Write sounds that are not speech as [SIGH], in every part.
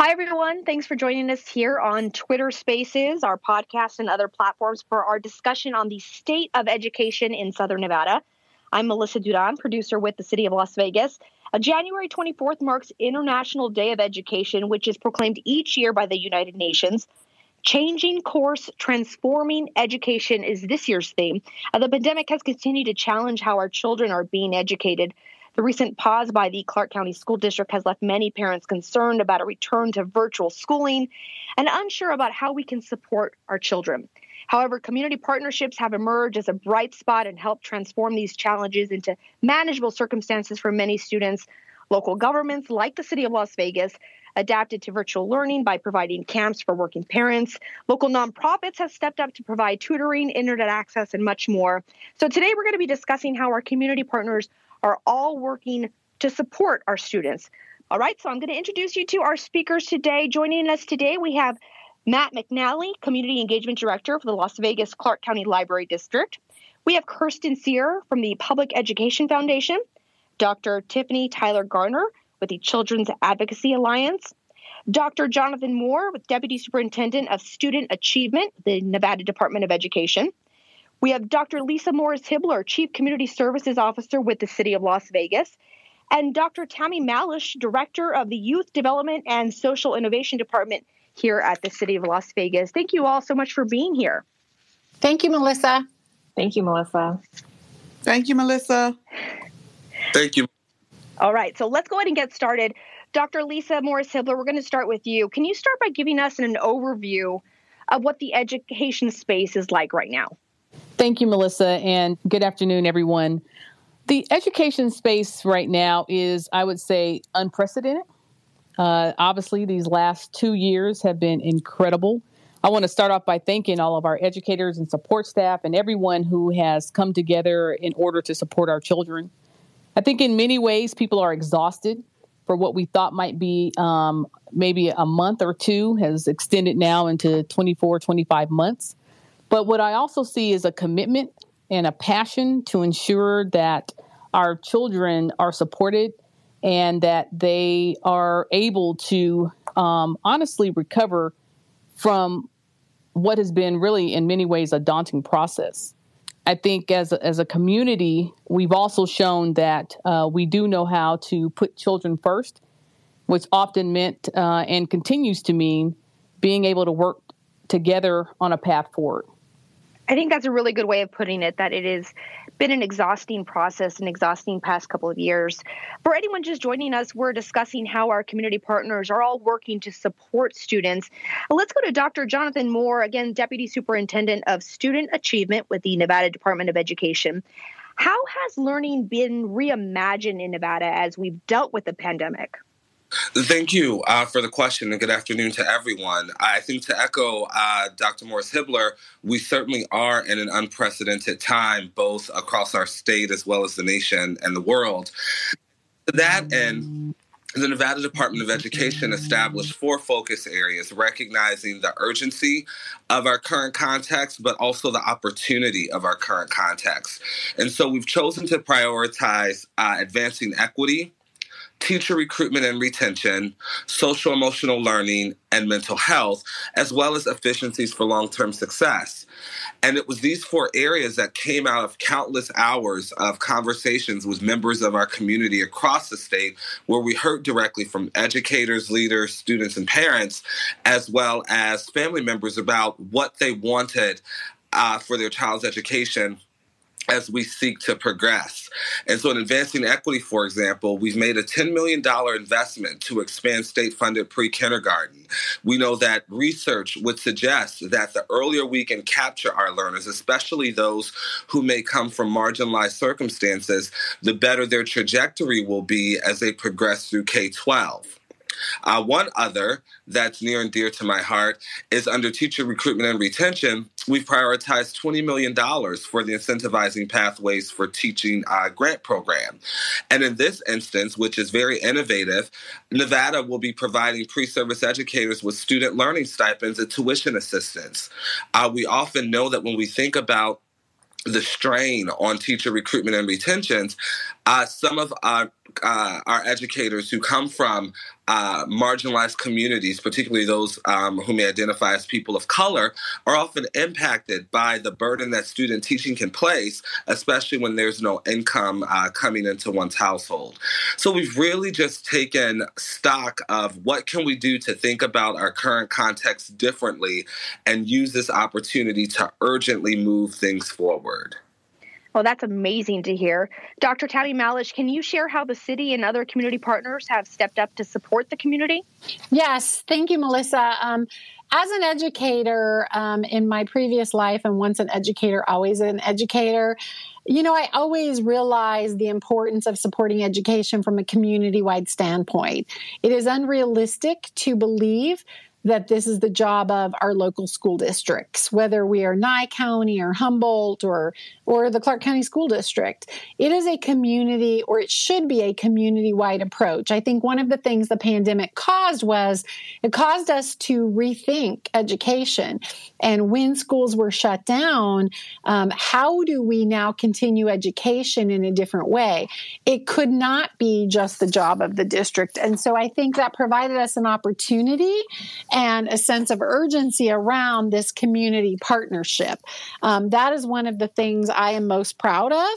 Hi, everyone. Thanks for joining us here on Twitter Spaces, our podcast, and other platforms for our discussion on the state of education in Southern Nevada. I'm Melissa Duran, producer with the City of Las Vegas. Uh, January 24th marks International Day of Education, which is proclaimed each year by the United Nations. Changing course, transforming education is this year's theme. Uh, the pandemic has continued to challenge how our children are being educated. The recent pause by the Clark County School District has left many parents concerned about a return to virtual schooling and unsure about how we can support our children. However, community partnerships have emerged as a bright spot and help transform these challenges into manageable circumstances for many students. Local governments, like the City of Las Vegas, adapted to virtual learning by providing camps for working parents. Local nonprofits have stepped up to provide tutoring, internet access, and much more. So, today we're going to be discussing how our community partners are all working to support our students. All right, so I'm going to introduce you to our speakers today. Joining us today, we have Matt McNally, Community Engagement Director for the Las Vegas Clark County Library District. We have Kirsten Sear from the Public Education Foundation, Dr. Tiffany Tyler Garner with the Children's Advocacy Alliance, Dr. Jonathan Moore with Deputy Superintendent of Student Achievement, the Nevada Department of Education, we have Dr. Lisa Morris Hibbler, Chief Community Services Officer with the City of Las Vegas, and Dr. Tammy Malich, Director of the Youth Development and Social Innovation Department here at the City of Las Vegas. Thank you all so much for being here. Thank you, Melissa. Thank you, Melissa. Thank you, Melissa. Thank you. All right, so let's go ahead and get started. Dr. Lisa Morris Hibbler, we're going to start with you. Can you start by giving us an overview of what the education space is like right now? Thank you, Melissa, and good afternoon, everyone. The education space right now is, I would say, unprecedented. Uh, obviously, these last two years have been incredible. I want to start off by thanking all of our educators and support staff and everyone who has come together in order to support our children. I think in many ways, people are exhausted for what we thought might be um, maybe a month or two has extended now into 24, 25 months. But what I also see is a commitment and a passion to ensure that our children are supported and that they are able to um, honestly recover from what has been really, in many ways, a daunting process. I think as a, as a community, we've also shown that uh, we do know how to put children first, which often meant uh, and continues to mean being able to work together on a path forward. I think that's a really good way of putting it that it has been an exhausting process, an exhausting past couple of years. For anyone just joining us, we're discussing how our community partners are all working to support students. Let's go to Dr. Jonathan Moore, again, Deputy Superintendent of Student Achievement with the Nevada Department of Education. How has learning been reimagined in Nevada as we've dealt with the pandemic? Thank you uh, for the question and good afternoon to everyone. I think to echo uh, Dr. Morris Hibbler, we certainly are in an unprecedented time, both across our state as well as the nation and the world. To that end, the Nevada Department of Education established four focus areas, recognizing the urgency of our current context, but also the opportunity of our current context. And so we've chosen to prioritize uh, advancing equity teacher recruitment and retention, social emotional learning, and mental health, as well as efficiencies for long term success. And it was these four areas that came out of countless hours of conversations with members of our community across the state, where we heard directly from educators, leaders, students, and parents, as well as family members about what they wanted uh, for their child's education as we seek to progress. And so, in advancing equity, for example, we've made a $10 million investment to expand state funded pre kindergarten. We know that research would suggest that the earlier we can capture our learners, especially those who may come from marginalized circumstances, the better their trajectory will be as they progress through K 12. Uh, one other that's near and dear to my heart is under teacher recruitment and retention. We've prioritized $20 million for the incentivizing pathways for teaching uh, grant program. And in this instance, which is very innovative, Nevada will be providing pre service educators with student learning stipends and tuition assistance. Uh, we often know that when we think about the strain on teacher recruitment and retentions, uh, some of our uh, our educators who come from uh, marginalized communities, particularly those um, who may identify as people of color, are often impacted by the burden that student teaching can place, especially when there's no income uh, coming into one's household. So we've really just taken stock of what can we do to think about our current context differently and use this opportunity to urgently move things forward. Well, that's amazing to hear. Dr. Tammy Malich, can you share how the city and other community partners have stepped up to support the community? Yes, thank you, Melissa. Um, as an educator um, in my previous life, and once an educator, always an educator, you know, I always realize the importance of supporting education from a community wide standpoint. It is unrealistic to believe that this is the job of our local school districts, whether we are Nye County or Humboldt or or the Clark County School District. It is a community or it should be a community wide approach. I think one of the things the pandemic caused was it caused us to rethink education. And when schools were shut down, um, how do we now continue education in a different way? It could not be just the job of the district. And so I think that provided us an opportunity and a sense of urgency around this community partnership. Um, that is one of the things I am most proud of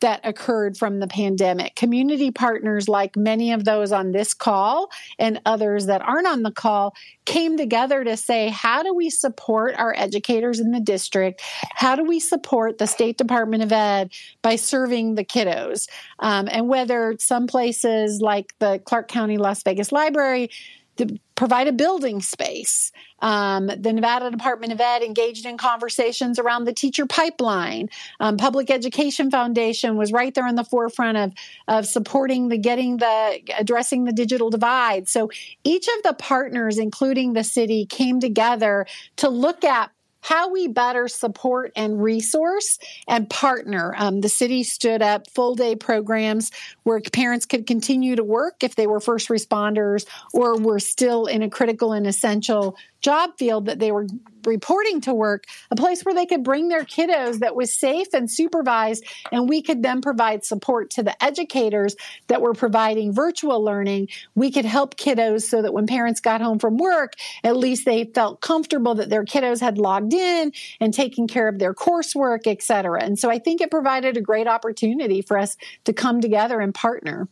that occurred from the pandemic. Community partners, like many of those on this call and others that aren't on the call, came together to say, how do we support our educators in the district? How do we support the State Department of Ed by serving the kiddos? Um, and whether some places like the Clark County Las Vegas Library, to provide a building space. Um, the Nevada Department of Ed engaged in conversations around the teacher pipeline. Um, Public Education Foundation was right there in the forefront of, of supporting the getting the addressing the digital divide. So each of the partners, including the city, came together to look at how we better support and resource and partner. Um, the city stood up full day programs where parents could continue to work if they were first responders or were still in a critical and essential job field that they were reporting to work, a place where they could bring their kiddos that was safe and supervised, and we could then provide support to the educators that were providing virtual learning. We could help kiddos so that when parents got home from work, at least they felt comfortable that their kiddos had logged in and taken care of their coursework, et cetera. And so I think it provided a great opportunity for us to come together and partner.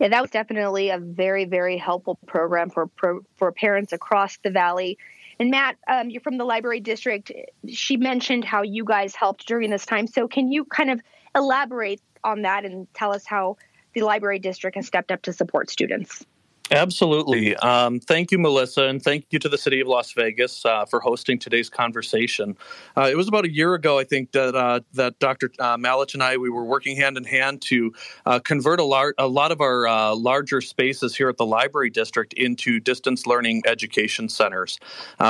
Yeah, that was definitely a very, very helpful program for for parents across the valley. And Matt, um, you're from the library district. She mentioned how you guys helped during this time. So can you kind of elaborate on that and tell us how the library district has stepped up to support students? Absolutely. Um, thank you, Melissa, and thank you to the City of Las Vegas uh, for hosting today's conversation. Uh, it was about a year ago, I think, that uh, that Dr. Uh, Malich and I we were working hand in hand to uh, convert a, lar- a, lot of our uh, larger spaces here at the Library District into distance learning education centers.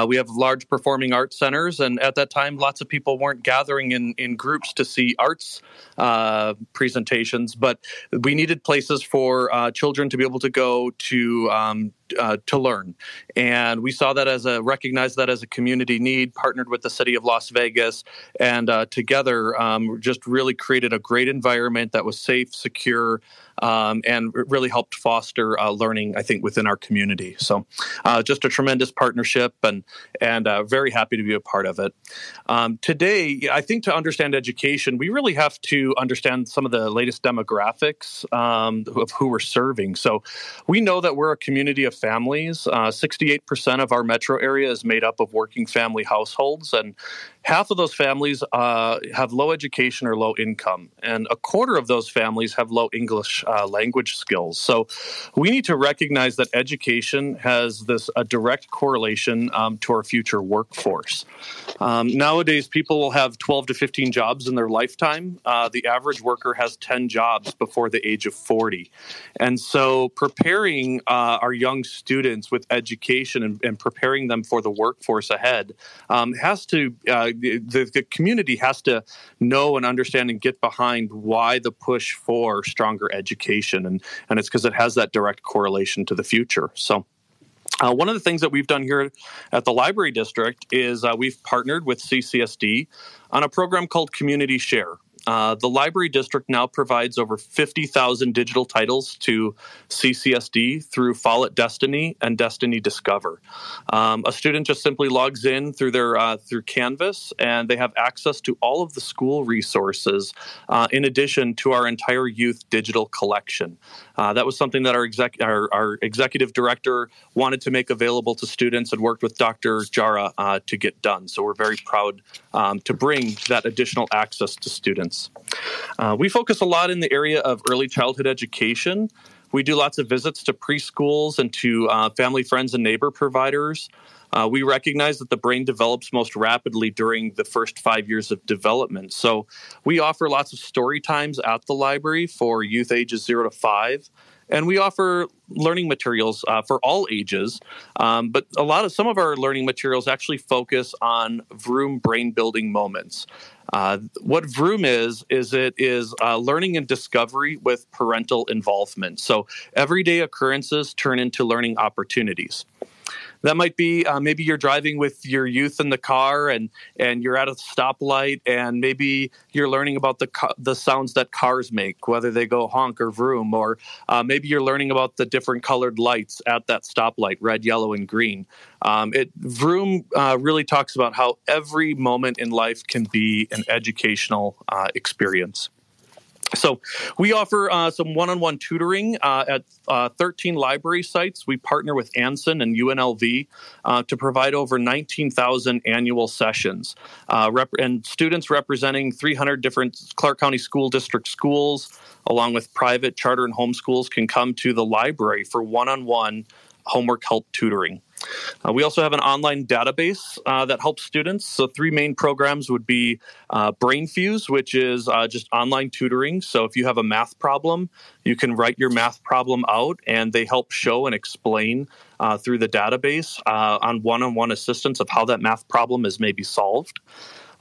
we have large performing arts centers, and at that time, lots of people weren't gathering in in groups to see arts presentations, but we needed places for children to be able to go to um, uh, to learn. And we saw that as a recognized that as a community need, partnered with the city of Las Vegas, and uh, together um, just really created a great environment that was safe, secure, um, and really helped foster uh, learning. I think within our community. So, uh, just a tremendous partnership, and and uh, very happy to be a part of it. Um, today, I think to understand education, we really have to understand some of the latest demographics um, of who we're serving. So, we know that we're a community of families. Uh, 68% of our metro area is made up of working family households, and half of those families uh, have low education or low income, and a quarter of those families have low English uh, language skills. So we need to recognize that education has this a direct correlation um, to our future workforce. Um, nowadays, people will have 12 to 15 jobs in their lifetime. Uh, the average worker has 10 jobs before the age of 40, and so preparing uh, our young students with education and, and, preparing them for the workforce ahead um, has to uh, the, the community has to know and understand and get behind why the push for stronger education, and and it's because it has that direct correlation to the future. So. Uh, one of the things that we've done here at the library district is uh, we've partnered with CCSD on a program called Community Share. Uh, the library district now provides over 50,000 digital titles to CCSD through Follett Destiny and Destiny Discover. Um, a student just simply logs in through their uh, through Canvas, and they have access to all of the school resources, uh, in addition to our entire youth digital collection. Uh, that was something that our, exec- our, our, executive director wanted to make available to students and worked with Dr. Jara uh, to get done. So we're very proud um, to bring that additional access to students. Uh, we focus a lot in the area of early childhood education. We do lots of visits to preschools and to uh, family, friends, and neighbor providers. Uh, we recognize that the brain develops most rapidly during the first five years of development. So we offer lots of story times at the library for youth ages zero to five. And we offer learning materials uh, for all ages, um, but a lot of some of our learning materials actually focus on Vroom brain building moments. Uh, what Vroom is, is it is uh, learning and discovery with parental involvement. So everyday occurrences turn into learning opportunities. That might be uh, maybe you're driving with your youth in the car and and you're at a stoplight and maybe you're learning about the the sounds that cars make, whether they go honk or vroom, or uh, maybe you're learning about the different colored lights at that stoplight, red, yellow, and green. Um, it Vroom uh, really talks about how every moment in life can be an educational uh, experience. So we offer uh, some one-on-one tutoring uh, at uh, 13 library sites. We partner with Anson and UNLV uh, to provide over 19,000 annual sessions, uh, rep- and students representing 300 different Clark County School District schools, along with private charter and homeschools, can come to the library for one-on-one homework help tutoring. Uh, we also have an online database uh, that helps students. So, three main programs would be uh, BrainFuse, which is uh, just online tutoring. So, if you have a math problem, you can write your math problem out, and they help show and explain uh, through the database uh, on one on one assistance of how that math problem is maybe solved.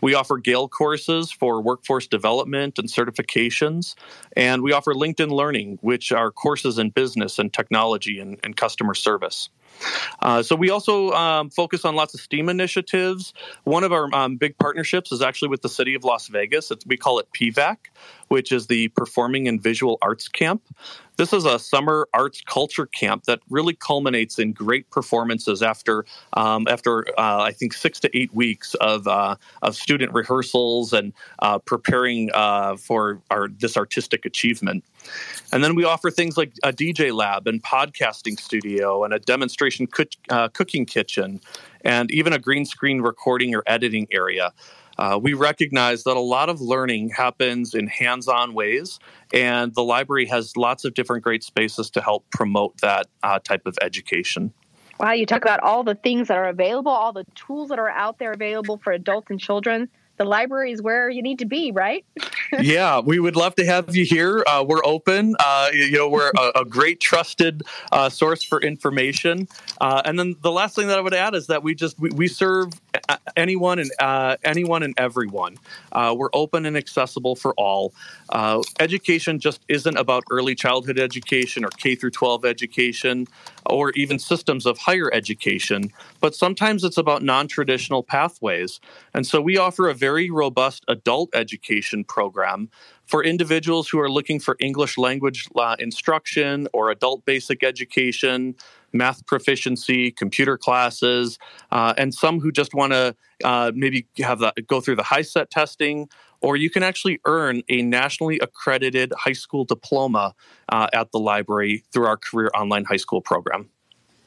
We offer Gale courses for workforce development and certifications. And we offer LinkedIn Learning, which are courses in business and technology and, and customer service. Uh, so we also um, focus on lots of STEAM initiatives. One of our um, big partnerships is actually with the city of Las Vegas. It's, we call it PVAC, which is the Performing and Visual Arts Camp. This is a summer arts culture camp that really culminates in great performances after um, after uh, I think six to eight weeks of uh, of student rehearsals and uh, preparing uh, for our this artistic achievement. And then we offer things like a DJ lab and podcasting studio and a demonstration uh, cooking kitchen and even a green screen recording or editing area. Uh, we recognize that a lot of learning happens in hands on ways, and the library has lots of different great spaces to help promote that uh, type of education. Wow, you talk about all the things that are available, all the tools that are out there available for adults and children the library is where you need to be, right? [LAUGHS] yeah, we would love to have you here. Uh, we're open. Uh, you know, we're a, a great trusted uh, source for information. Uh, and then the last thing that I would add is that we just we, we serve anyone and uh, anyone and everyone. Uh, we're open and accessible for all. Education just isn't about early childhood education or K through 12 education or even systems of higher education, but sometimes it's about non traditional pathways. And so we offer a very robust adult education program for individuals who are looking for English language uh, instruction or adult basic education, math proficiency, computer classes, uh, and some who just want to uh, maybe have go through the HiSET testing or you can actually earn a nationally accredited high school diploma uh, at the library through our Career Online High School program.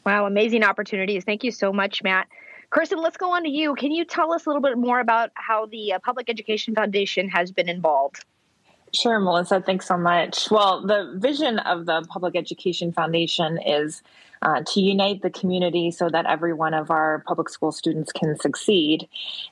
Wow, amazing opportunities. Thank you so much, Matt. Kirsten, let's go on to you. Can you tell us a little bit more about how the uh, Public Education Foundation has been involved? Sure, Melissa. Thanks so much. Well, the vision of the Public Education Foundation is uh, to unite the community so that every one of our public school students can succeed.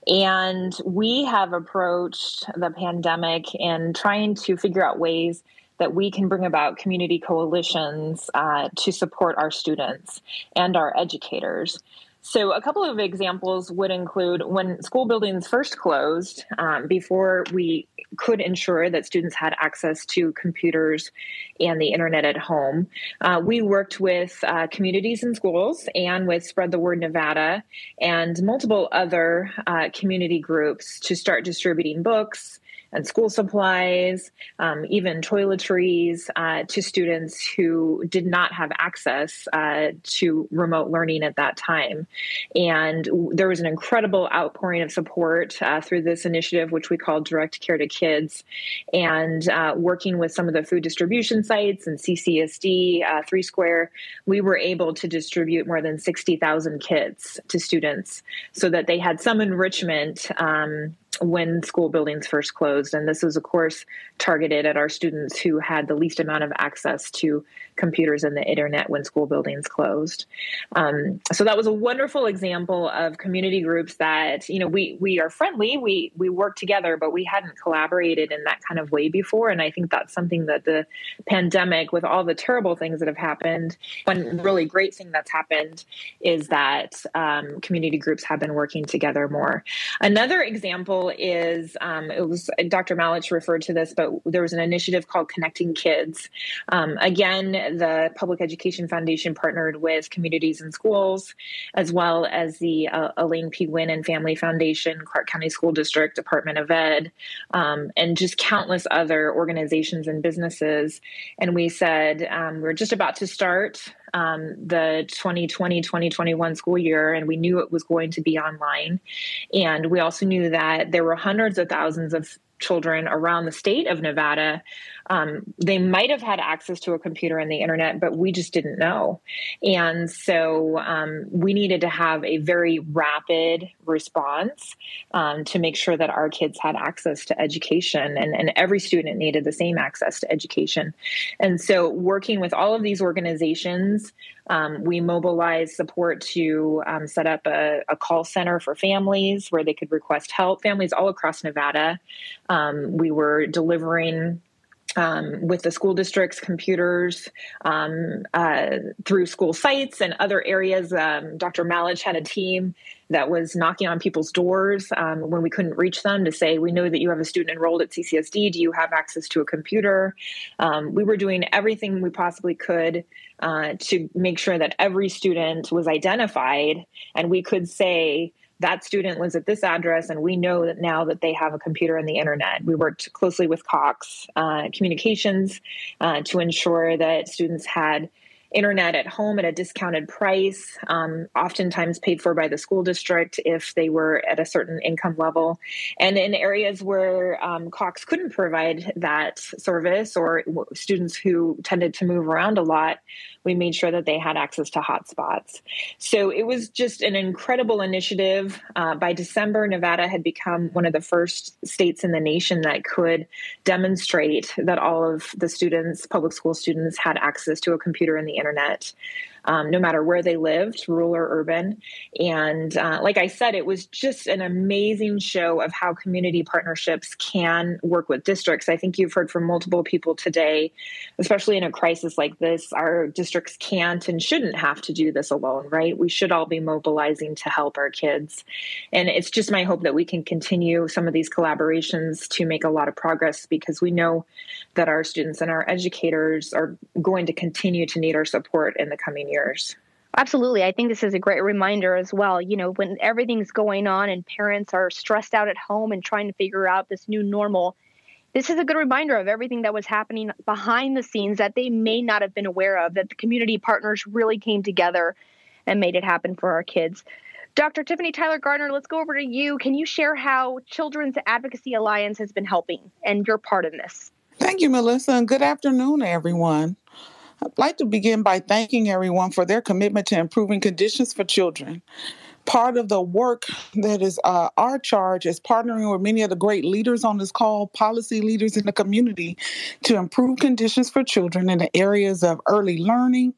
And we have approached the pandemic in trying to figure out ways that we can bring about community coalitions uh, to support our students and our educators. So, a couple of examples would include when school buildings first closed, um, before we could ensure that students had access to computers and the internet at home, uh, we worked with uh, communities and schools and with Spread the Word Nevada and multiple other uh, community groups to start distributing books and school supplies, um, even toiletries uh, to students who did not have access uh, to remote learning at that time. And there was an incredible outpouring of support uh, through this initiative, which we call Direct Care to Kids, and uh, working with some of the food distribution sites and CCSD, uh, Three Square, we were able to distribute more than 60,000 kits to students so that they had some enrichment um, when school buildings first closed. And this was, of course, targeted at our students who had the least amount of access to computers and the internet when school buildings closed. Um, so that was a wonderful example of community groups that, you know, we, we are friendly, we, we work together, but we hadn't collaborated in that kind of way before. And I think that's something that the pandemic, with all the terrible things that have happened, one really great thing that's happened is that um, community groups have been working together more. Another example is um, it was Dr. Malich referred to this, but there was an initiative called Connecting Kids. Um, again, the Public Education Foundation partnered with communities and schools, as well as the uh, Elaine P. Wynn and Family Foundation, Clark County School District, Department of Ed, um, and just countless other organizations and businesses. And we said um, we're just about to start um, the 2020 2021 school year, and we knew it was going to be online. And we also knew that there were hundreds of thousands of children around the state of Nevada um, they might have had access to a computer and the internet, but we just didn't know. And so um, we needed to have a very rapid response um, to make sure that our kids had access to education, and, and every student needed the same access to education. And so, working with all of these organizations, um, we mobilized support to um, set up a, a, call center for families where they could request help. Families all across Nevada. Um, we were delivering um, with the school district's computers um, uh, through school sites and other areas. Um, Dr. Malich had a team that was knocking on people's doors um, when we couldn't reach them to say, We know that you have a student enrolled at CCSD. Do you have access to a computer? Um, we were doing everything we possibly could uh, to make sure that every student was identified and we could say, that student lives at this address and we know that now that they have a computer and the internet. We worked closely with cox uh, communications uh, to ensure that students had internet at home at a discounted price, um, oftentimes paid for by the school district if they were at a certain income level. And in areas where um, Cox couldn't provide that service or students who tended to move around a lot, we made sure that they had access to hotspots. So it was just an incredible initiative. Uh, by December, Nevada had become one of the first states in the nation that could demonstrate that all of the students, public school students, had access to a computer in the internet um, no matter where they lived, rural or urban. And uh, like I said, it was just an amazing show of how community partnerships can work with districts. I think you've heard from multiple people today, especially in a crisis like this, our districts can't and shouldn't have to do this alone, right? We should all be mobilizing to help our kids. And it's just my hope that we can continue some of these collaborations to make a lot of progress because we know that our students and our educators are going to continue to need our support in the coming years. Absolutely. I think this is a great reminder as well. You know, when everything's going on and parents are stressed out at home and trying to figure out this new normal, this is a good reminder of everything that was happening behind the scenes that they may not have been aware of, that the community partners really came together and made it happen for our kids. Dr. Tiffany Tyler Garner, let's go over to you. Can you share how Children's Advocacy Alliance has been helping and your part in this? Thank you, Melissa, and good afternoon, everyone. I'd like to begin by thanking everyone for their commitment to improving conditions for children. Part of the work that is uh, our charge is partnering with many of the great leaders on this call, policy leaders in the community, to improve conditions for children in the areas of early learning,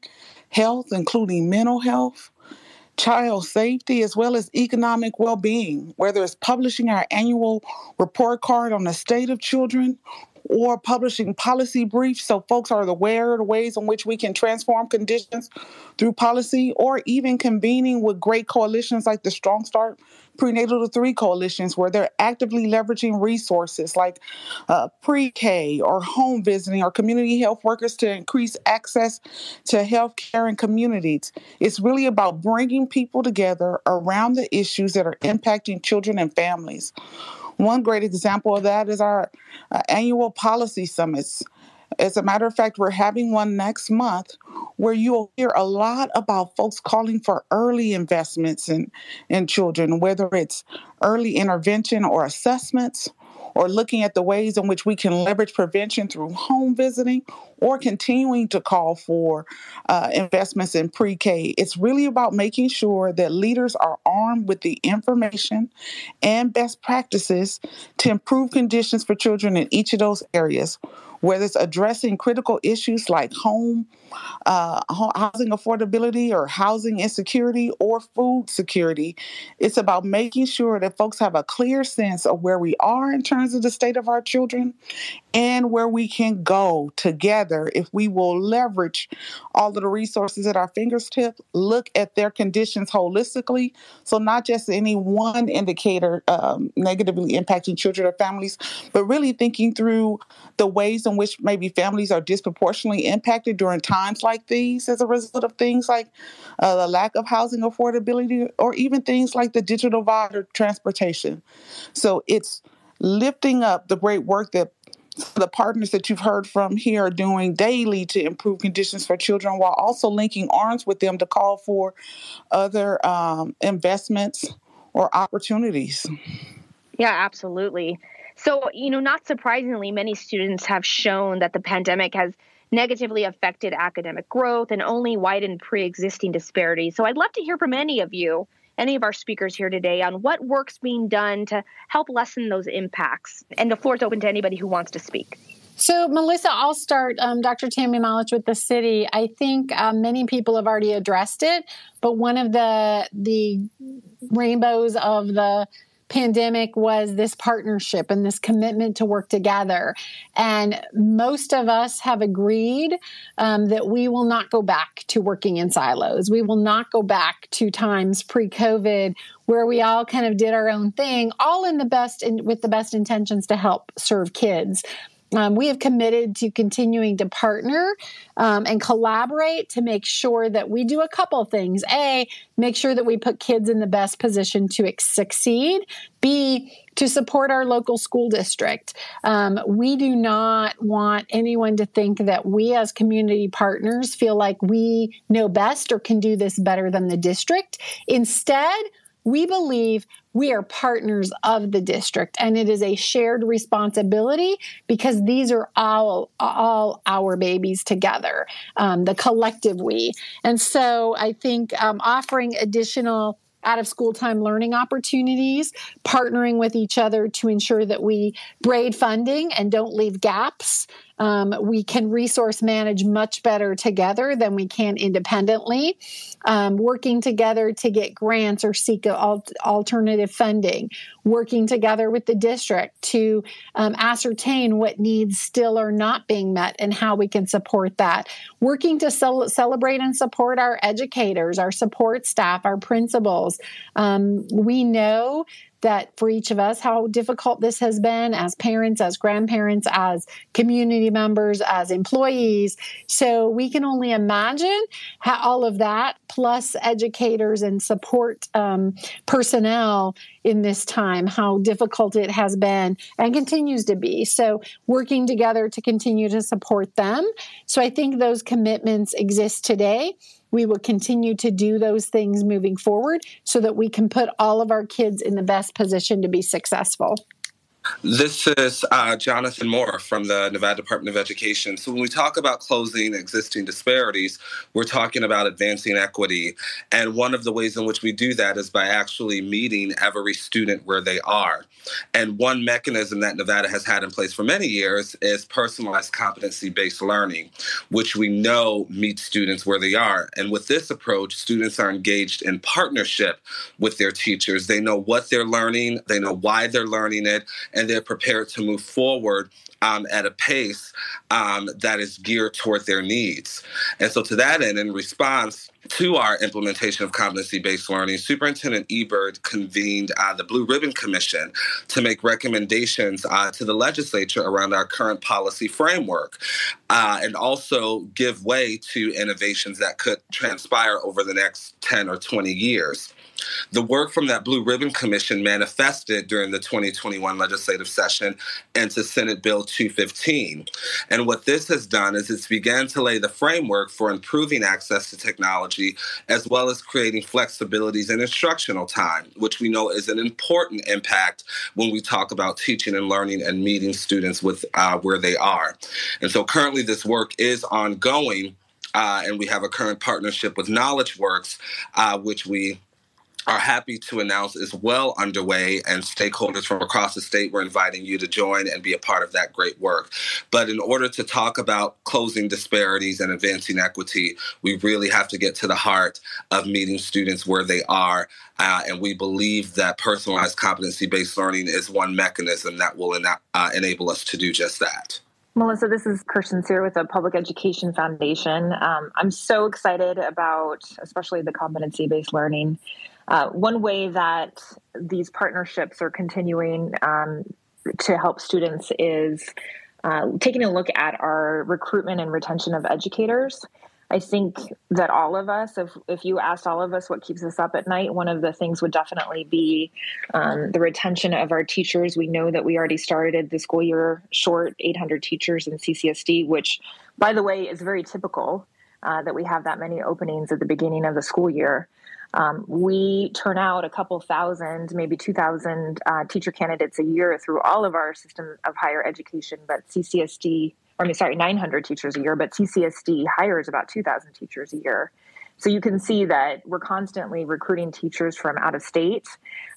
health, including mental health, child safety, as well as economic well being, whether it's publishing our annual report card on the state of children or publishing policy briefs so folks are aware of the ways in which we can transform conditions through policy, or even convening with great coalitions like the Strong Start Prenatal to Three coalitions, where they're actively leveraging resources like uh, pre K or home visiting or community health workers to increase access to health care in communities. It's really about bringing people together around the issues that are impacting children and families. One great example of that is our uh, annual policy summits. As a matter of fact, we're having one next month where you'll hear a lot about folks calling for early investments in, in children, whether it's early intervention or assessments, or looking at the ways in which we can leverage prevention through home visiting or continuing to call for uh, investments in pre K. It's really about making sure that leaders are armed with the information and best practices to improve conditions for children in each of those areas whether it's addressing critical issues like home, uh, housing affordability or housing insecurity or food security. It's about making sure that folks have a clear sense of where we are in terms of the state of our children and where we can go together if we will leverage all of the resources at our fingertips, look at their conditions holistically. So, not just any one indicator um, negatively impacting children or families, but really thinking through the ways in which maybe families are disproportionately impacted during times like these as a result of things like uh, the lack of housing affordability or even things like the digital divide or transportation. So it's lifting up the great work that the partners that you've heard from here are doing daily to improve conditions for children while also linking arms with them to call for other um, investments or opportunities. Yeah, absolutely. So, you know, not surprisingly, many students have shown that the pandemic has negatively affected academic growth and only widened pre existing disparities. So, I'd love to hear from any of you, any of our speakers here today, on what work's being done to help lessen those impacts. And the floor is open to anybody who wants to speak. So, Melissa, I'll start. Um, Dr. Tammy Malich with the city. I think uh, many people have already addressed it, but one of the the rainbows of the pandemic was this partnership and this commitment to work together. And most of us have agreed um, that we will not go back to working in silos. We will not go back to times pre COVID where we all kind of did our own thing, all in the best in, with the best intentions to help serve kids. Um, we have committed to continuing to partner um, and collaborate to make sure that we do a couple things. A, make sure that we put kids in the best position to succeed. B, to support our local school district. Um, we do not want anyone to think that we, as community partners, feel like we know best or can do this better than the district. Instead, we believe we are partners of the district and it is a shared responsibility because these are all all our babies together um, the collective we. And so i think um, offering additional out of school time learning opportunities, partnering with each other to ensure that we braid funding and don't leave gaps um, we can resource manage much better together than we can independently. Um, working together to get grants or seek al- alternative funding, working together with the district to um, ascertain what needs still are not being met and how we can support that, working to cel- celebrate and support our educators, our support staff, our principals. Um, we know that for each of us, how difficult this has been as parents, as grandparents, as community members, as employees. So we can only imagine how all of that, plus educators and support um, personnel in this time, how difficult it has been and continues to be. So working together to continue to support them. So I think those commitments exist today we will continue to do those things moving forward so that we can put all of our kids in the best position to be successful. This is uh, Jonathan Moore from the Nevada Department of Education. So, when we talk about closing existing disparities, we're talking about advancing equity. And one of the ways in which we do that is by actually meeting every student where they are. And one mechanism that Nevada has had in place for many years is personalized competency based learning, which we know meets students where they are. And with this approach, students are engaged in partnership with their teachers. They know what they're learning, they know why they're learning it and they're prepared to move forward um, at a pace um, that is geared toward their needs. And so, to that end, in response, to our implementation of competency based learning, Superintendent Ebert convened uh, the Blue Ribbon Commission to make recommendations uh, to the legislature around our current policy framework uh, and also give way to innovations that could transpire over the next 10 or 20 years. The work from that Blue Ribbon Commission manifested during the 2021 legislative session into Senate Bill 215. And what this has done is it's began to lay the framework for improving access to technology as well as creating flexibilities in instructional time, which we know is an important impact when we talk about teaching and learning and meeting students with uh, where they are. And so currently this work is ongoing. Uh, and we have a current partnership with KnowledgeWorks, uh, which we are happy to announce is well underway, and stakeholders from across the state were inviting you to join and be a part of that great work. But in order to talk about closing disparities and advancing equity, we really have to get to the heart of meeting students where they are. Uh, and we believe that personalized competency based learning is one mechanism that will ena- uh, enable us to do just that. Melissa, this is Kirsten Sear with the Public Education Foundation. Um, I'm so excited about, especially the competency based learning. Uh, one way that these partnerships are continuing um, to help students is uh, taking a look at our recruitment and retention of educators. I think that all of us, if, if you asked all of us what keeps us up at night, one of the things would definitely be um, the retention of our teachers. We know that we already started the school year short 800 teachers in CCSD, which, by the way, is very typical uh, that we have that many openings at the beginning of the school year. Um, we turn out a couple thousand, maybe 2,000 uh, teacher candidates a year through all of our system of higher education, but CCSD, or I mean, sorry, 900 teachers a year, but CCSD hires about 2,000 teachers a year. So you can see that we're constantly recruiting teachers from out of state.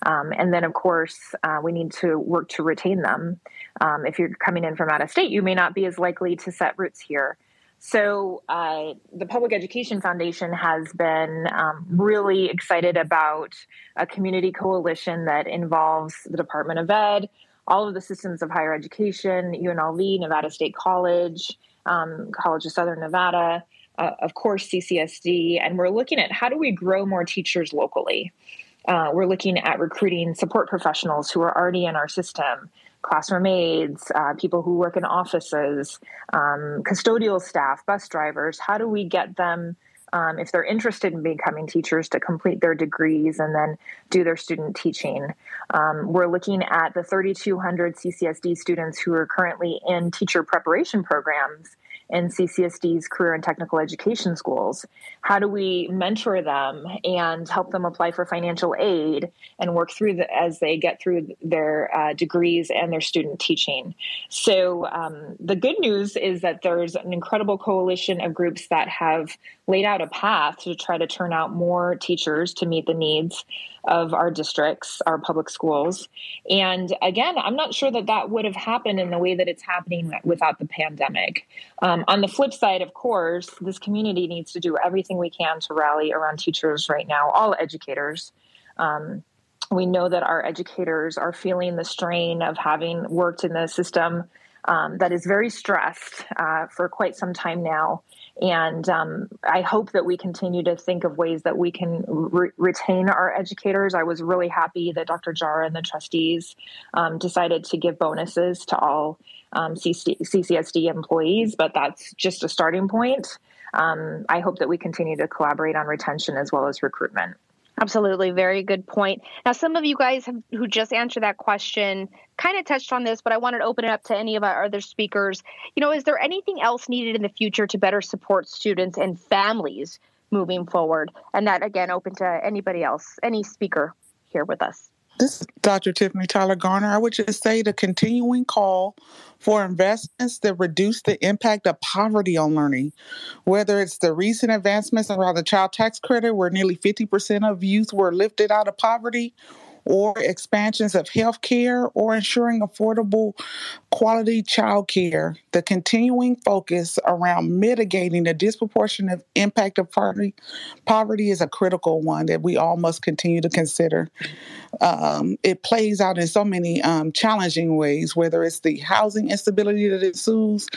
Um, and then, of course, uh, we need to work to retain them. Um, if you're coming in from out of state, you may not be as likely to set roots here. So, uh, the Public Education Foundation has been um, really excited about a community coalition that involves the Department of Ed, all of the systems of higher education, UNLV, Nevada State College, um, College of Southern Nevada, uh, of course, CCSD, and we're looking at how do we grow more teachers locally. Uh, we're looking at recruiting support professionals who are already in our system classroom aides, uh, people who work in offices, um, custodial staff, bus drivers. How do we get them, um, if they're interested in becoming teachers, to complete their degrees and then do their student teaching? Um, we're looking at the 3,200 CCSD students who are currently in teacher preparation programs in CCSD's career and technical education schools. How do we mentor them and help them apply for financial aid and work through the, as they get through their uh, degrees and their student teaching? So, um, the good news is that there's an incredible coalition of groups that have laid out a path to try to turn out more teachers to meet the needs of our districts, our public schools. And again, I'm not sure that that would have happened in the way that it's happening without the pandemic. Um, on the flip side, of course, this community needs to do everything we can to rally around teachers right now, all educators. Um, we know that our educators are feeling the strain of having worked in the system um, that is very stressed uh, for quite some time now. And um, I hope that we continue to think of ways that we can re- retain our educators. I was really happy that Dr. Jara and the trustees um, decided to give bonuses to all um, CC- CCSD employees, but that's just a starting point. Um, I hope that we continue to collaborate on retention as well as recruitment. Absolutely. Very good point. Now, some of you guys have, who just answered that question kind of touched on this, but I wanted to open it up to any of our other speakers. You know, is there anything else needed in the future to better support students and families moving forward? And that, again, open to anybody else, any speaker here with us. This is Dr. Tiffany Tyler Garner. I would just say the continuing call for investments that reduce the impact of poverty on learning, whether it's the recent advancements around the child tax credit, where nearly 50% of youth were lifted out of poverty, or expansions of health care, or ensuring affordable quality child care, the continuing focus around mitigating the disproportionate impact of poverty, poverty is a critical one that we all must continue to consider. Um, it plays out in so many um, challenging ways, whether it's the housing instability that ensues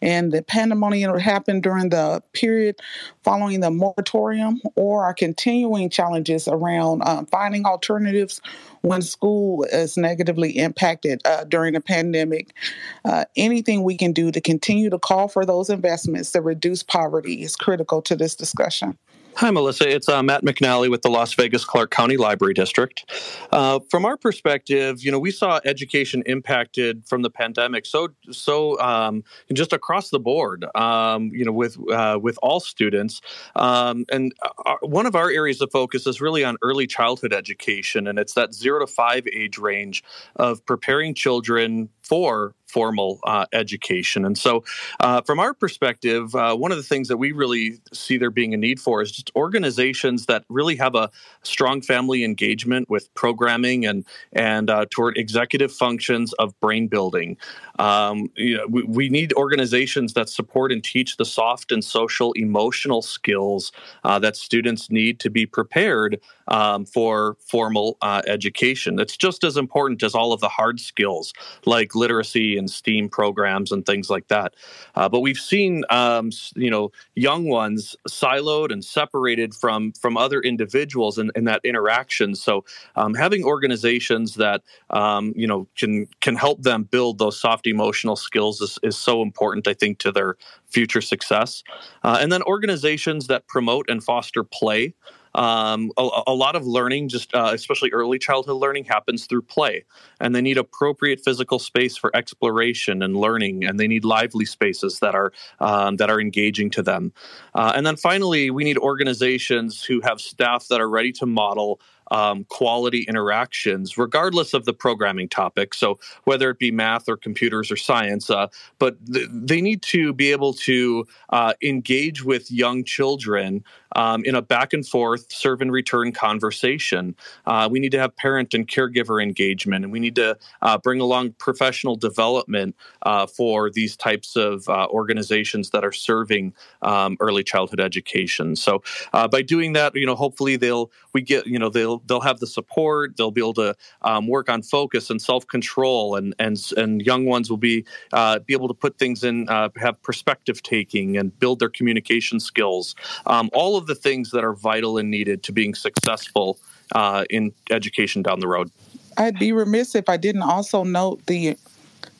and the pandemonium that happened during the period following the moratorium, or our continuing challenges around um, finding alternatives when school is negatively impacted uh, during the pandemic. Uh, anything we can do to continue to call for those investments to reduce poverty is critical to this discussion. Hi, Melissa. It's uh, Matt McNally with the Las Vegas Clark County Library District. Uh, from our perspective, you know, we saw education impacted from the pandemic so so um, just across the board. Um, you know, with uh, with all students, um, and our, uh, one of our areas of focus is really on early childhood education, and it's that zero to five age range of preparing children for formal uh, education. And so, uh, from our perspective, uh, one of the things that we really see there being a need for is just organizations that really have a strong family engagement with programming and and uh, toward executive functions of brain building. Um, you know, we, we, need organizations that support and teach the soft and social emotional skills uh, that students need to be prepared um, for formal uh, education. It's just as important as all of the hard skills like literacy and STEAM programs and things like that. Uh, but we've seen, um, you know, young ones siloed and separated from from other individuals in, in that interaction. So um, having organizations that um, you know can can help them build those soft emotional skills is, is so important. I think to their future success, uh, and then organizations that promote and foster play. Um, a, a, lot of learning, just uh, especially early childhood learning, happens through play, and they need appropriate physical space for exploration and learning, and they need lively spaces that are um, that are engaging to them. Uh, and then finally, we need organizations who have staff that are ready to model um, quality interactions, regardless of the programming topic. So, whether it be math or computers or science, uh, but th- they need to be able to uh, engage with young children um, in a back and forth, serve and return conversation. Uh, we need to have parent and caregiver engagement, and we need to uh, bring along professional development uh, for these types of uh, organizations that are serving um, early childhood education. So, by doing that, you know, hopefully they'll we get you know they'll they'll have the support. They'll be able to um, work on focus and self control, and and and young ones will be uh, be able to put things in, uh, have perspective taking, and build their communication skills. Um, all of the things that are vital and needed to being successful uh, in education down the road. I'd be remiss if I didn't also note the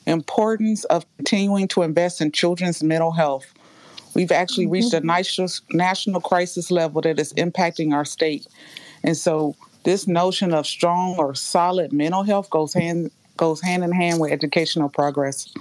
importance of continuing to invest in children's mental health. We've actually reached a mm-hmm. national crisis level that is impacting our state. And so this notion of strong or solid mental health goes hand goes hand in hand with educational progress.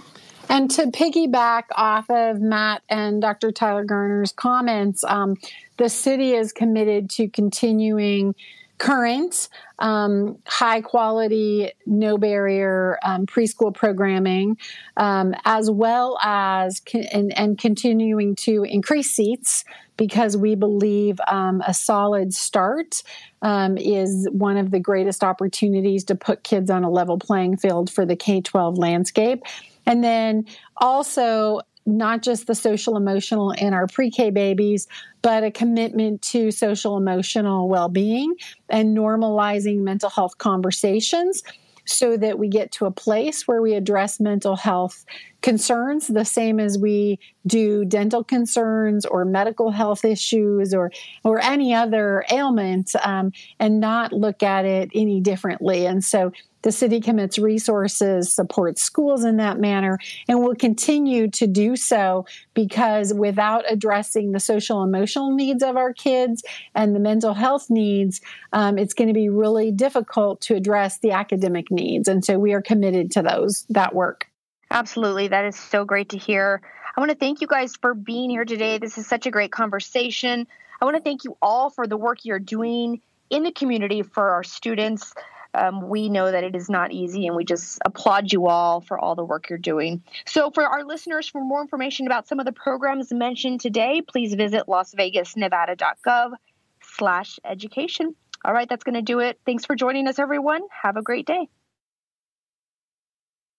And to piggyback off of Matt and Dr. Tyler Garner's comments, um, the city is committed to continuing current um, high quality, no barrier um, preschool programming, um, as well as con- and, and, continuing to increase seats because we believe um, a solid start um, is one of the greatest opportunities to put kids on a level playing field for the K 12 landscape. And then also not just the social emotional in our pre K babies, but a commitment to social emotional well being and normalizing mental health conversations so that we get to a place where we address mental health concerns the same as we do dental concerns or medical health issues or or any other ailment um, and not look at it any differently. And so the city commits resources, supports schools in that manner, and will continue to do so because without addressing the social emotional needs of our kids and the mental health needs, um, it's going to be really difficult to address the academic needs. And so we are committed to those that work. Absolutely. That is so great to hear. I want to thank you guys for being here today. This is such a great conversation. I want to thank you all for the work you're doing in the community for our students. Um, we know that it is not easy, and we just applaud you all for all the work you're doing. So, for our listeners, for more information about some of the programs mentioned today, please visit lasvegasnevada.gov slash education. All right, that's going to do it. Thanks for joining us, everyone. Have a great day.